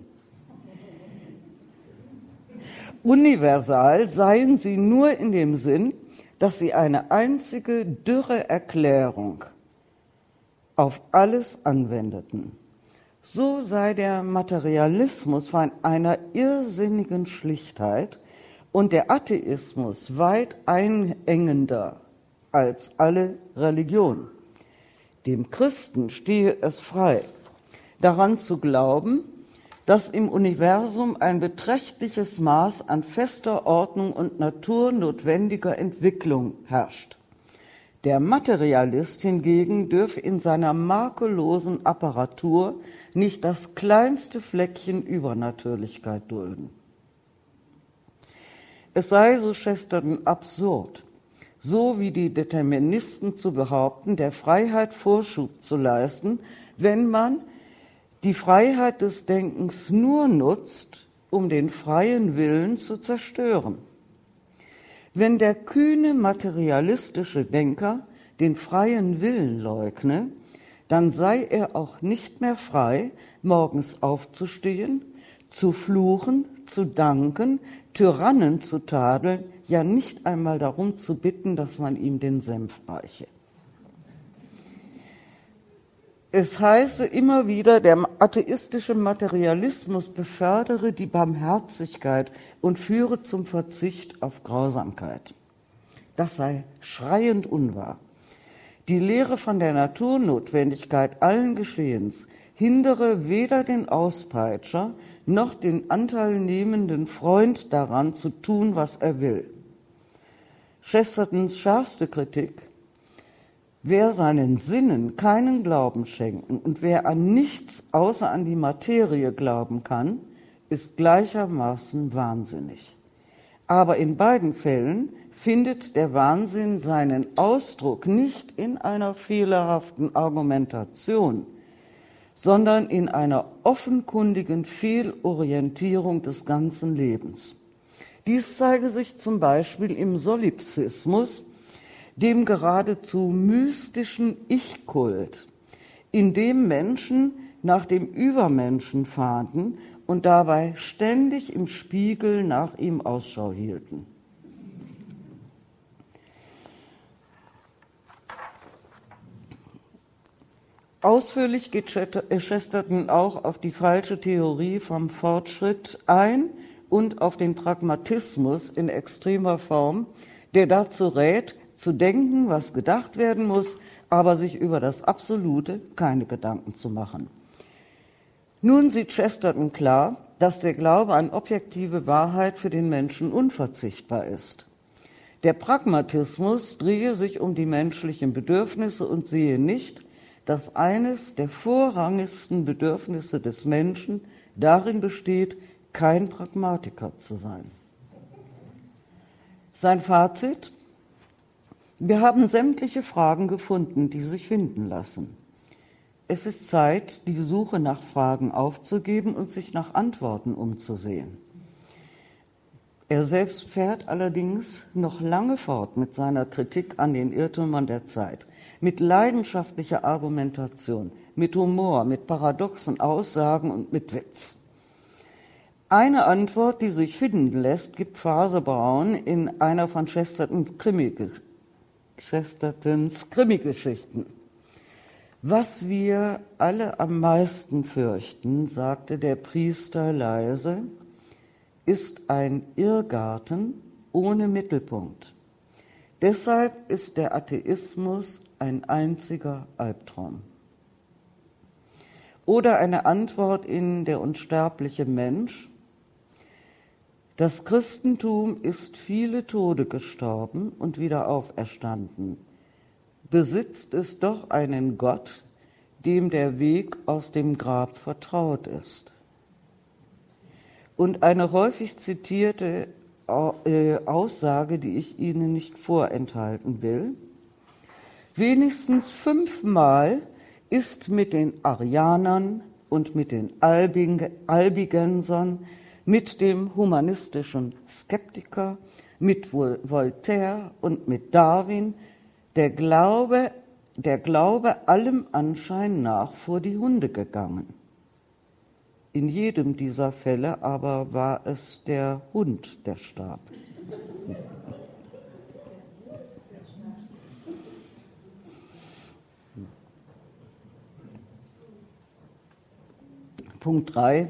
Speaker 2: Universal seien sie nur in dem Sinn, dass sie eine einzige dürre Erklärung auf alles anwendeten. So sei der Materialismus von einer irrsinnigen Schlichtheit und der Atheismus weit einengender als alle Religionen. Dem Christen stehe es frei, daran zu glauben, dass im Universum ein beträchtliches Maß an fester Ordnung und naturnotwendiger Entwicklung herrscht. Der Materialist hingegen dürfe in seiner makellosen Apparatur nicht das kleinste Fleckchen Übernatürlichkeit dulden. Es sei, so Chesterton, absurd, so wie die Deterministen zu behaupten, der Freiheit Vorschub zu leisten, wenn man die Freiheit des Denkens nur nutzt, um den freien Willen zu zerstören. Wenn der kühne materialistische Denker den freien Willen leugne, dann sei er auch nicht mehr frei, morgens aufzustehen, zu fluchen, zu danken, Tyrannen zu tadeln, ja nicht einmal darum zu bitten, dass man ihm den Senf reiche. Es heiße immer wieder, der atheistische Materialismus befördere die Barmherzigkeit und führe zum Verzicht auf Grausamkeit. Das sei schreiend unwahr. Die Lehre von der Naturnotwendigkeit allen Geschehens hindere weder den Auspeitscher noch den anteilnehmenden Freund daran zu tun, was er will. Chestertons schärfste Kritik Wer seinen Sinnen keinen Glauben schenken und wer an nichts außer an die Materie glauben kann, ist gleichermaßen wahnsinnig. Aber in beiden Fällen findet der Wahnsinn seinen Ausdruck nicht in einer fehlerhaften Argumentation, sondern in einer offenkundigen Fehlorientierung des ganzen Lebens. Dies zeige sich zum Beispiel im Solipsismus, dem geradezu mystischen Ich-Kult, in dem Menschen nach dem Übermenschen fahnten und dabei ständig im Spiegel nach ihm Ausschau hielten. Ausführlich geht Chesterton auch auf die falsche Theorie vom Fortschritt ein und auf den Pragmatismus in extremer Form, der dazu rät, zu denken, was gedacht werden muss, aber sich über das Absolute keine Gedanken zu machen. Nun sieht Chesterton klar, dass der Glaube an objektive Wahrheit für den Menschen unverzichtbar ist. Der Pragmatismus drehe sich um die menschlichen Bedürfnisse und sehe nicht, dass eines der vorrangigsten Bedürfnisse des Menschen darin besteht, kein Pragmatiker zu sein. Sein Fazit, wir haben sämtliche Fragen gefunden, die sich finden lassen. Es ist Zeit, die Suche nach Fragen aufzugeben und sich nach Antworten umzusehen. Er selbst fährt allerdings noch lange fort mit seiner Kritik an den Irrtümern der Zeit, mit leidenschaftlicher Argumentation, mit Humor, mit paradoxen Aussagen und mit Witz. Eine Antwort, die sich finden lässt, gibt Phase Braun in einer von Chesterton Krimi Chestertons Krimi-Geschichten. Was wir alle am meisten fürchten, sagte der Priester leise, ist ein Irrgarten ohne Mittelpunkt. Deshalb ist der Atheismus ein einziger Albtraum. Oder eine Antwort in Der unsterbliche Mensch, Das Christentum ist viele Tode gestorben und wieder auferstanden. Besitzt es doch einen Gott, dem der Weg aus dem Grab vertraut ist. Und eine häufig zitierte äh, Aussage, die ich Ihnen nicht vorenthalten will. Wenigstens fünfmal ist mit den Arianern und mit den Albigensern, mit dem humanistischen Skeptiker, mit Voltaire und mit Darwin der Glaube, der Glaube allem Anschein nach vor die Hunde gegangen. In jedem dieser Fälle aber war es der Hund, der starb. Punkt 3.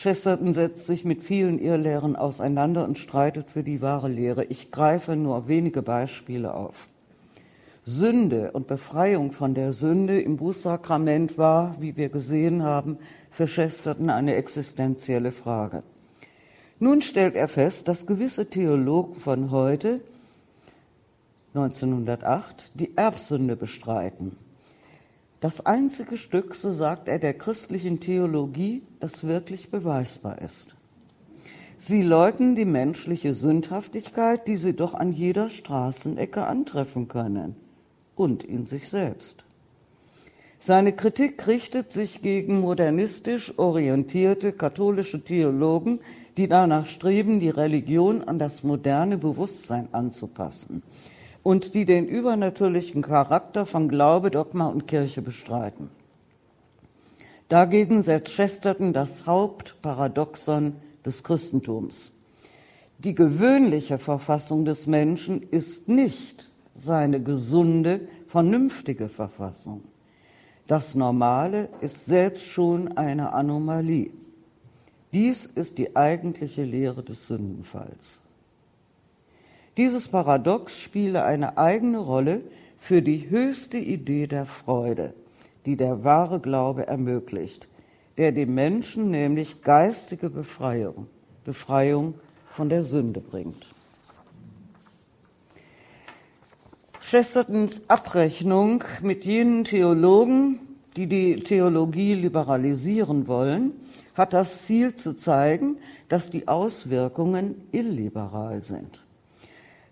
Speaker 2: Chesterton setzt sich mit vielen Irrlehren auseinander und streitet für die wahre Lehre. Ich greife nur wenige Beispiele auf. Sünde und Befreiung von der Sünde im Bußsakrament war, wie wir gesehen haben, für Chesterton eine existenzielle Frage. Nun stellt er fest, dass gewisse Theologen von heute, 1908, die Erbsünde bestreiten. Das einzige Stück, so sagt er, der christlichen Theologie, das wirklich beweisbar ist. Sie leugnen die menschliche Sündhaftigkeit, die sie doch an jeder Straßenecke antreffen können und in sich selbst. Seine Kritik richtet sich gegen modernistisch orientierte katholische Theologen, die danach streben, die Religion an das moderne Bewusstsein anzupassen und die den übernatürlichen Charakter von Glaube, Dogma und Kirche bestreiten. Dagegen setzt Chesterton das Hauptparadoxon des Christentums. Die gewöhnliche Verfassung des Menschen ist nicht seine gesunde, vernünftige Verfassung. Das Normale ist selbst schon eine Anomalie. Dies ist die eigentliche Lehre des Sündenfalls. Dieses Paradox spiele eine eigene Rolle für die höchste Idee der Freude, die der wahre Glaube ermöglicht, der dem Menschen nämlich geistige Befreiung, Befreiung von der Sünde bringt. Chestertons Abrechnung mit jenen Theologen, die die Theologie liberalisieren wollen, hat das Ziel zu zeigen, dass die Auswirkungen illiberal sind.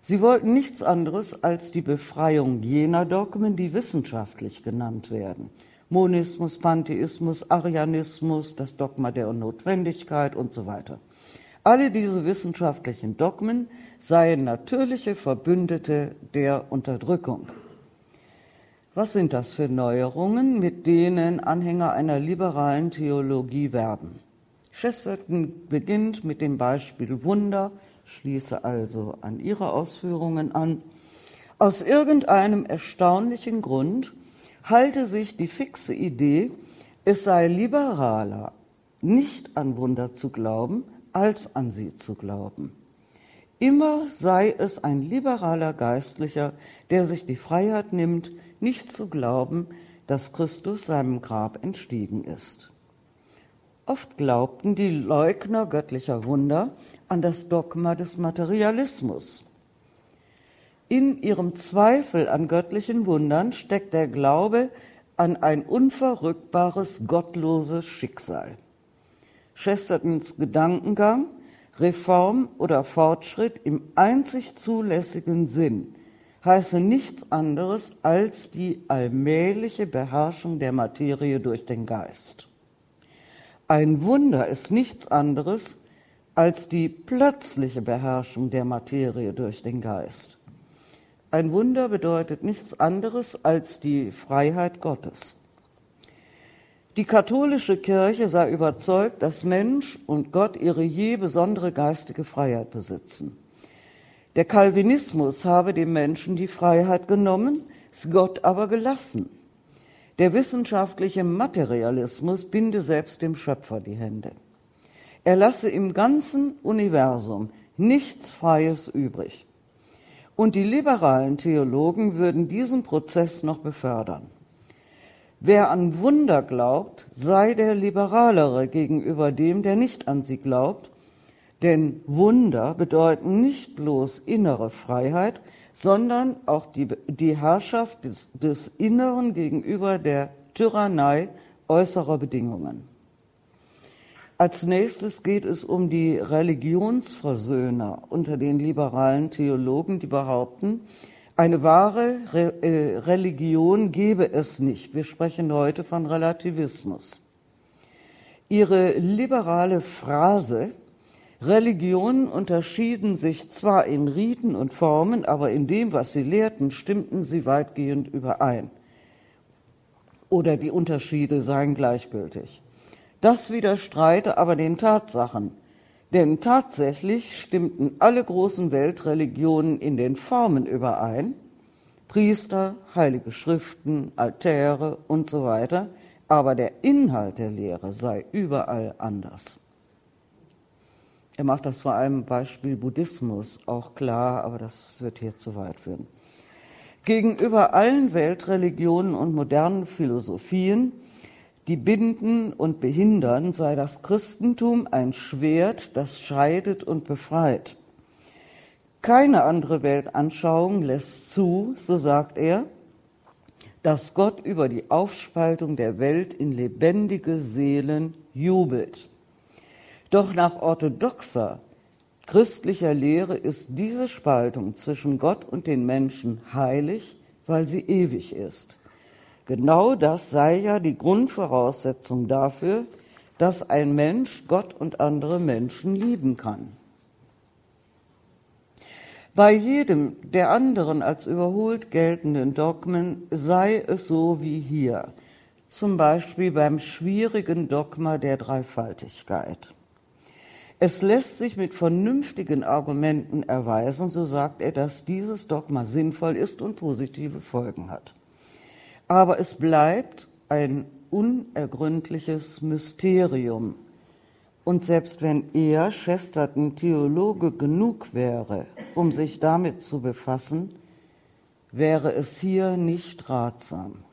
Speaker 2: Sie wollten nichts anderes als die Befreiung jener Dogmen, die wissenschaftlich genannt werden. Monismus, Pantheismus, Arianismus, das Dogma der Notwendigkeit und so weiter. Alle diese wissenschaftlichen Dogmen seien natürliche Verbündete der Unterdrückung. Was sind das für Neuerungen, mit denen Anhänger einer liberalen Theologie werben? Chesterton beginnt mit dem Beispiel Wunder, schließe also an Ihre Ausführungen an. Aus irgendeinem erstaunlichen Grund halte sich die fixe Idee, es sei liberaler, nicht an Wunder zu glauben, als an sie zu glauben. Immer sei es ein liberaler Geistlicher, der sich die Freiheit nimmt, nicht zu glauben, dass Christus seinem Grab entstiegen ist. Oft glaubten die Leugner göttlicher Wunder an das Dogma des Materialismus. In ihrem Zweifel an göttlichen Wundern steckt der Glaube an ein unverrückbares, gottloses Schicksal. Chestertons Gedankengang, Reform oder Fortschritt im einzig zulässigen Sinn heiße nichts anderes als die allmähliche Beherrschung der Materie durch den Geist. Ein Wunder ist nichts anderes als die plötzliche Beherrschung der Materie durch den Geist. Ein Wunder bedeutet nichts anderes als die Freiheit Gottes. Die katholische Kirche sei überzeugt, dass Mensch und Gott ihre je besondere geistige Freiheit besitzen. Der Calvinismus habe dem Menschen die Freiheit genommen, es Gott aber gelassen. Der wissenschaftliche Materialismus binde selbst dem Schöpfer die Hände. Er lasse im ganzen Universum nichts Freies übrig. Und die liberalen Theologen würden diesen Prozess noch befördern. Wer an Wunder glaubt, sei der liberalere gegenüber dem, der nicht an sie glaubt, Denn Wunder bedeuten nicht bloß innere Freiheit, sondern auch die, die Herrschaft des, des Inneren gegenüber der Tyrannei äußerer Bedingungen. Als nächstes geht es um die Religionsversöhner unter den liberalen Theologen, die behaupten, eine wahre Re äh, Religion gebe es nicht. Wir sprechen heute von Relativismus. Ihre liberale Phrase, Religionen unterschieden sich zwar in Riten und Formen, aber in dem, was sie lehrten, stimmten sie weitgehend überein. Oder die Unterschiede seien gleichgültig. Das widerstreite aber den Tatsachen, denn tatsächlich stimmten alle großen Weltreligionen in den Formen überein, Priester, heilige Schriften, Altäre und so weiter, aber der Inhalt der Lehre sei überall anders. Er macht das vor allem Beispiel Buddhismus auch klar, aber das wird hier zu weit führen. Gegenüber allen Weltreligionen und modernen Philosophien die binden und behindern, sei das Christentum ein Schwert, das scheidet und befreit. Keine andere Weltanschauung lässt zu, so sagt er, dass Gott über die Aufspaltung der Welt in lebendige Seelen jubelt. Doch nach orthodoxer christlicher Lehre ist diese Spaltung zwischen Gott und den Menschen heilig, weil sie ewig ist. Genau das sei ja die Grundvoraussetzung dafür, dass ein Mensch Gott und andere Menschen lieben kann. Bei jedem der anderen als überholt geltenden Dogmen sei es so wie hier, zum Beispiel beim schwierigen Dogma der Dreifaltigkeit. Es lässt sich mit vernünftigen Argumenten erweisen, so sagt er, dass dieses Dogma sinnvoll ist und positive Folgen hat. Aber es bleibt ein unergründliches Mysterium. Und selbst wenn er, Chesterton, Theologe genug wäre, um sich damit zu befassen, wäre es hier nicht ratsam.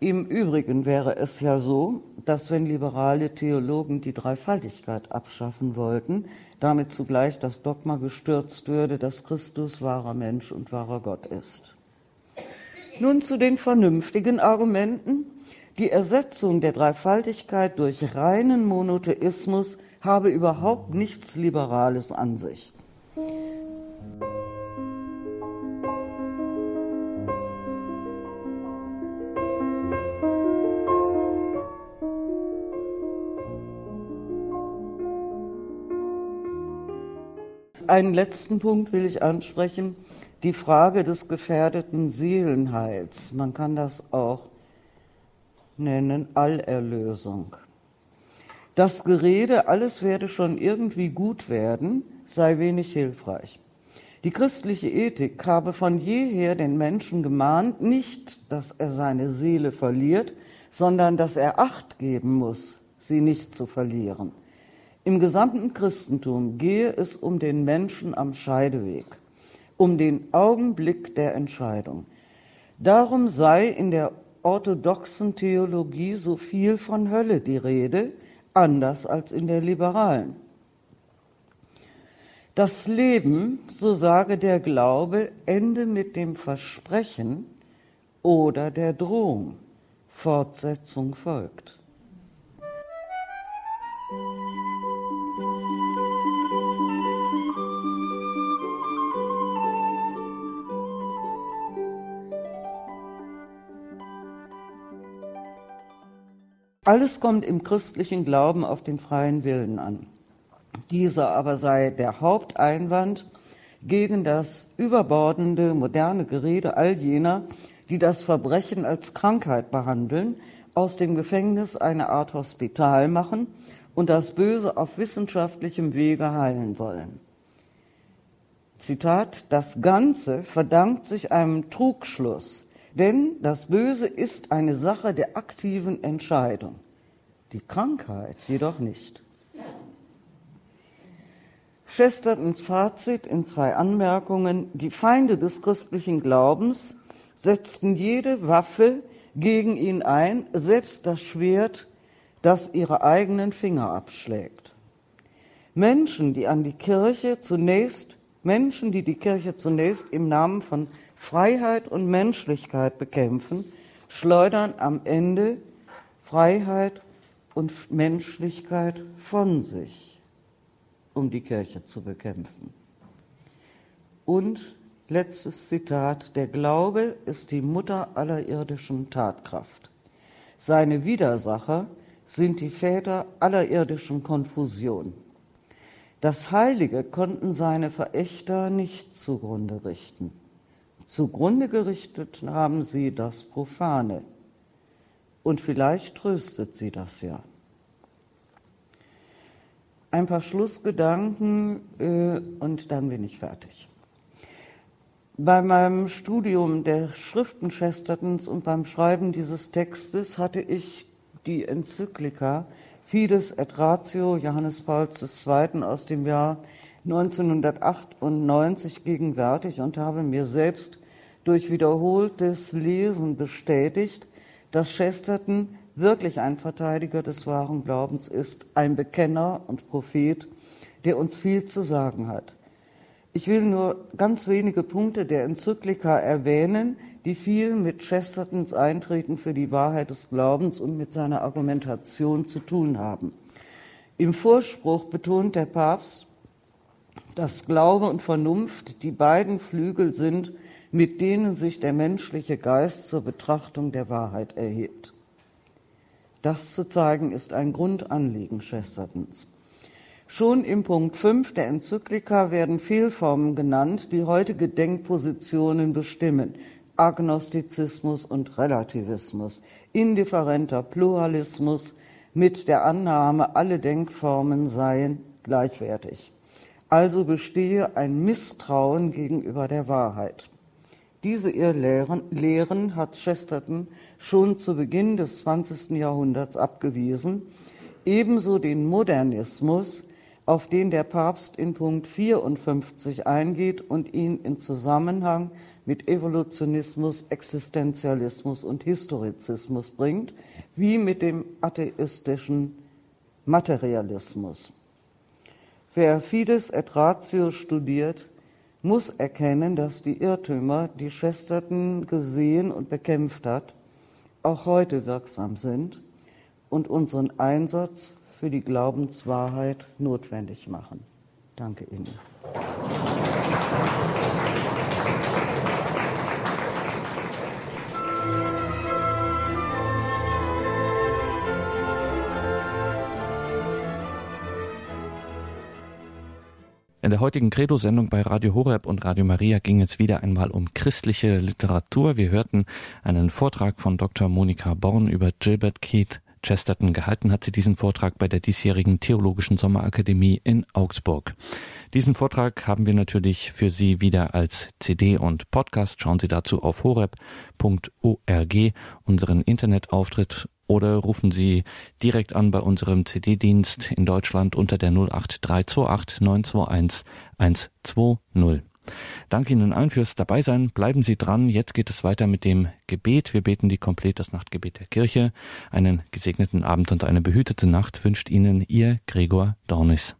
Speaker 2: Im Übrigen wäre es ja so, dass wenn liberale Theologen die Dreifaltigkeit abschaffen wollten, damit zugleich das Dogma gestürzt würde, dass Christus wahrer Mensch und wahrer Gott ist. Nun zu den vernünftigen Argumenten. Die Ersetzung der Dreifaltigkeit durch reinen Monotheismus habe überhaupt nichts Liberales an sich. Einen letzten Punkt will ich ansprechen die Frage des gefährdeten Seelenheils. Man kann das auch nennen Allerlösung. Das Gerede, alles werde schon irgendwie gut werden, sei wenig hilfreich. Die christliche Ethik habe von jeher den Menschen gemahnt, nicht, dass er seine Seele verliert, sondern dass er Acht geben muss, sie nicht zu verlieren. Im gesamten Christentum gehe es um den Menschen am Scheideweg um den Augenblick der Entscheidung. Darum sei in der orthodoxen Theologie so viel von Hölle die Rede, anders als in der liberalen. Das Leben, so sage der Glaube, ende mit dem Versprechen oder der Drohung. Fortsetzung folgt. Alles kommt im christlichen Glauben auf den freien Willen an. Dieser aber sei der Haupteinwand gegen das überbordende moderne Gerede all jener, die das Verbrechen als Krankheit behandeln, aus dem Gefängnis eine Art Hospital machen und das Böse auf wissenschaftlichem Wege heilen wollen. Zitat, das Ganze verdankt sich einem Trugschluss, denn das Böse ist eine Sache der aktiven Entscheidung, die Krankheit jedoch nicht. Chestertons Fazit in zwei Anmerkungen. Die Feinde des christlichen Glaubens setzten jede Waffe gegen ihn ein, selbst das Schwert, das ihre eigenen Finger abschlägt. Menschen, die an die Kirche zunächst, Menschen, die die Kirche zunächst im Namen von Freiheit und Menschlichkeit bekämpfen, schleudern am Ende Freiheit und Menschlichkeit von sich, um die Kirche zu bekämpfen. Und letztes Zitat, der Glaube ist die Mutter aller irdischen Tatkraft. Seine Widersacher sind die Väter aller irdischen Konfusion. Das Heilige konnten seine Verächter nicht zugrunde richten. Zugrunde gerichtet haben sie das Profane. Und vielleicht tröstet sie das ja. Ein paar Schlussgedanken äh, und dann bin ich fertig. Bei meinem Studium der Schriften Chestertons und beim Schreiben dieses Textes hatte ich die Enzyklika Fides et Ratio Johannes Pauls II. aus dem Jahr 1998 gegenwärtig und habe mir selbst durch wiederholtes Lesen bestätigt, dass Chesterton wirklich ein Verteidiger des wahren Glaubens ist, ein Bekenner und Prophet, der uns viel zu sagen hat. Ich will nur ganz wenige Punkte der Enzyklika erwähnen, die viel mit Chestertons Eintreten für die Wahrheit des Glaubens und mit seiner Argumentation zu tun haben. Im Vorspruch betont der Papst, dass Glaube und Vernunft die beiden Flügel sind, mit denen sich der menschliche Geist zur Betrachtung der Wahrheit erhebt. Das zu zeigen ist ein Grundanliegen Chestertons. Schon im Punkt 5 der Enzyklika werden Fehlformen genannt, die heutige Denkpositionen bestimmen. Agnostizismus und Relativismus, indifferenter Pluralismus mit der Annahme, alle Denkformen seien gleichwertig. Also bestehe ein Misstrauen gegenüber der Wahrheit. Diese Irrlehren Lehren hat Chesterton schon zu Beginn des 20. Jahrhunderts abgewiesen, ebenso den Modernismus, auf den der Papst in Punkt 54 eingeht und ihn in Zusammenhang mit Evolutionismus, Existenzialismus und Historizismus bringt, wie mit dem atheistischen Materialismus. Wer Fides et Ratio studiert, muss erkennen, dass die Irrtümer, die Chesterton gesehen und bekämpft hat, auch heute wirksam sind und unseren Einsatz für die Glaubenswahrheit notwendig machen. Danke Ihnen.
Speaker 1: In der heutigen Credo-Sendung bei Radio Horeb und Radio Maria ging es wieder einmal um christliche Literatur. Wir hörten einen Vortrag von Dr. Monika Born über Gilbert Keith Chesterton gehalten hat sie diesen Vortrag bei der diesjährigen Theologischen Sommerakademie in Augsburg. Diesen Vortrag haben wir natürlich für Sie wieder als CD und Podcast. Schauen Sie dazu auf horeb.org, unseren Internetauftritt oder rufen Sie direkt an bei unserem CD-Dienst in Deutschland unter der 08328 921 120. Danke Ihnen allen fürs Dabeisein. Bleiben Sie dran. Jetzt geht es weiter mit dem Gebet. Wir beten die Komplett das Nachtgebet der Kirche. Einen gesegneten Abend und eine behütete Nacht wünscht Ihnen Ihr Gregor Dornis.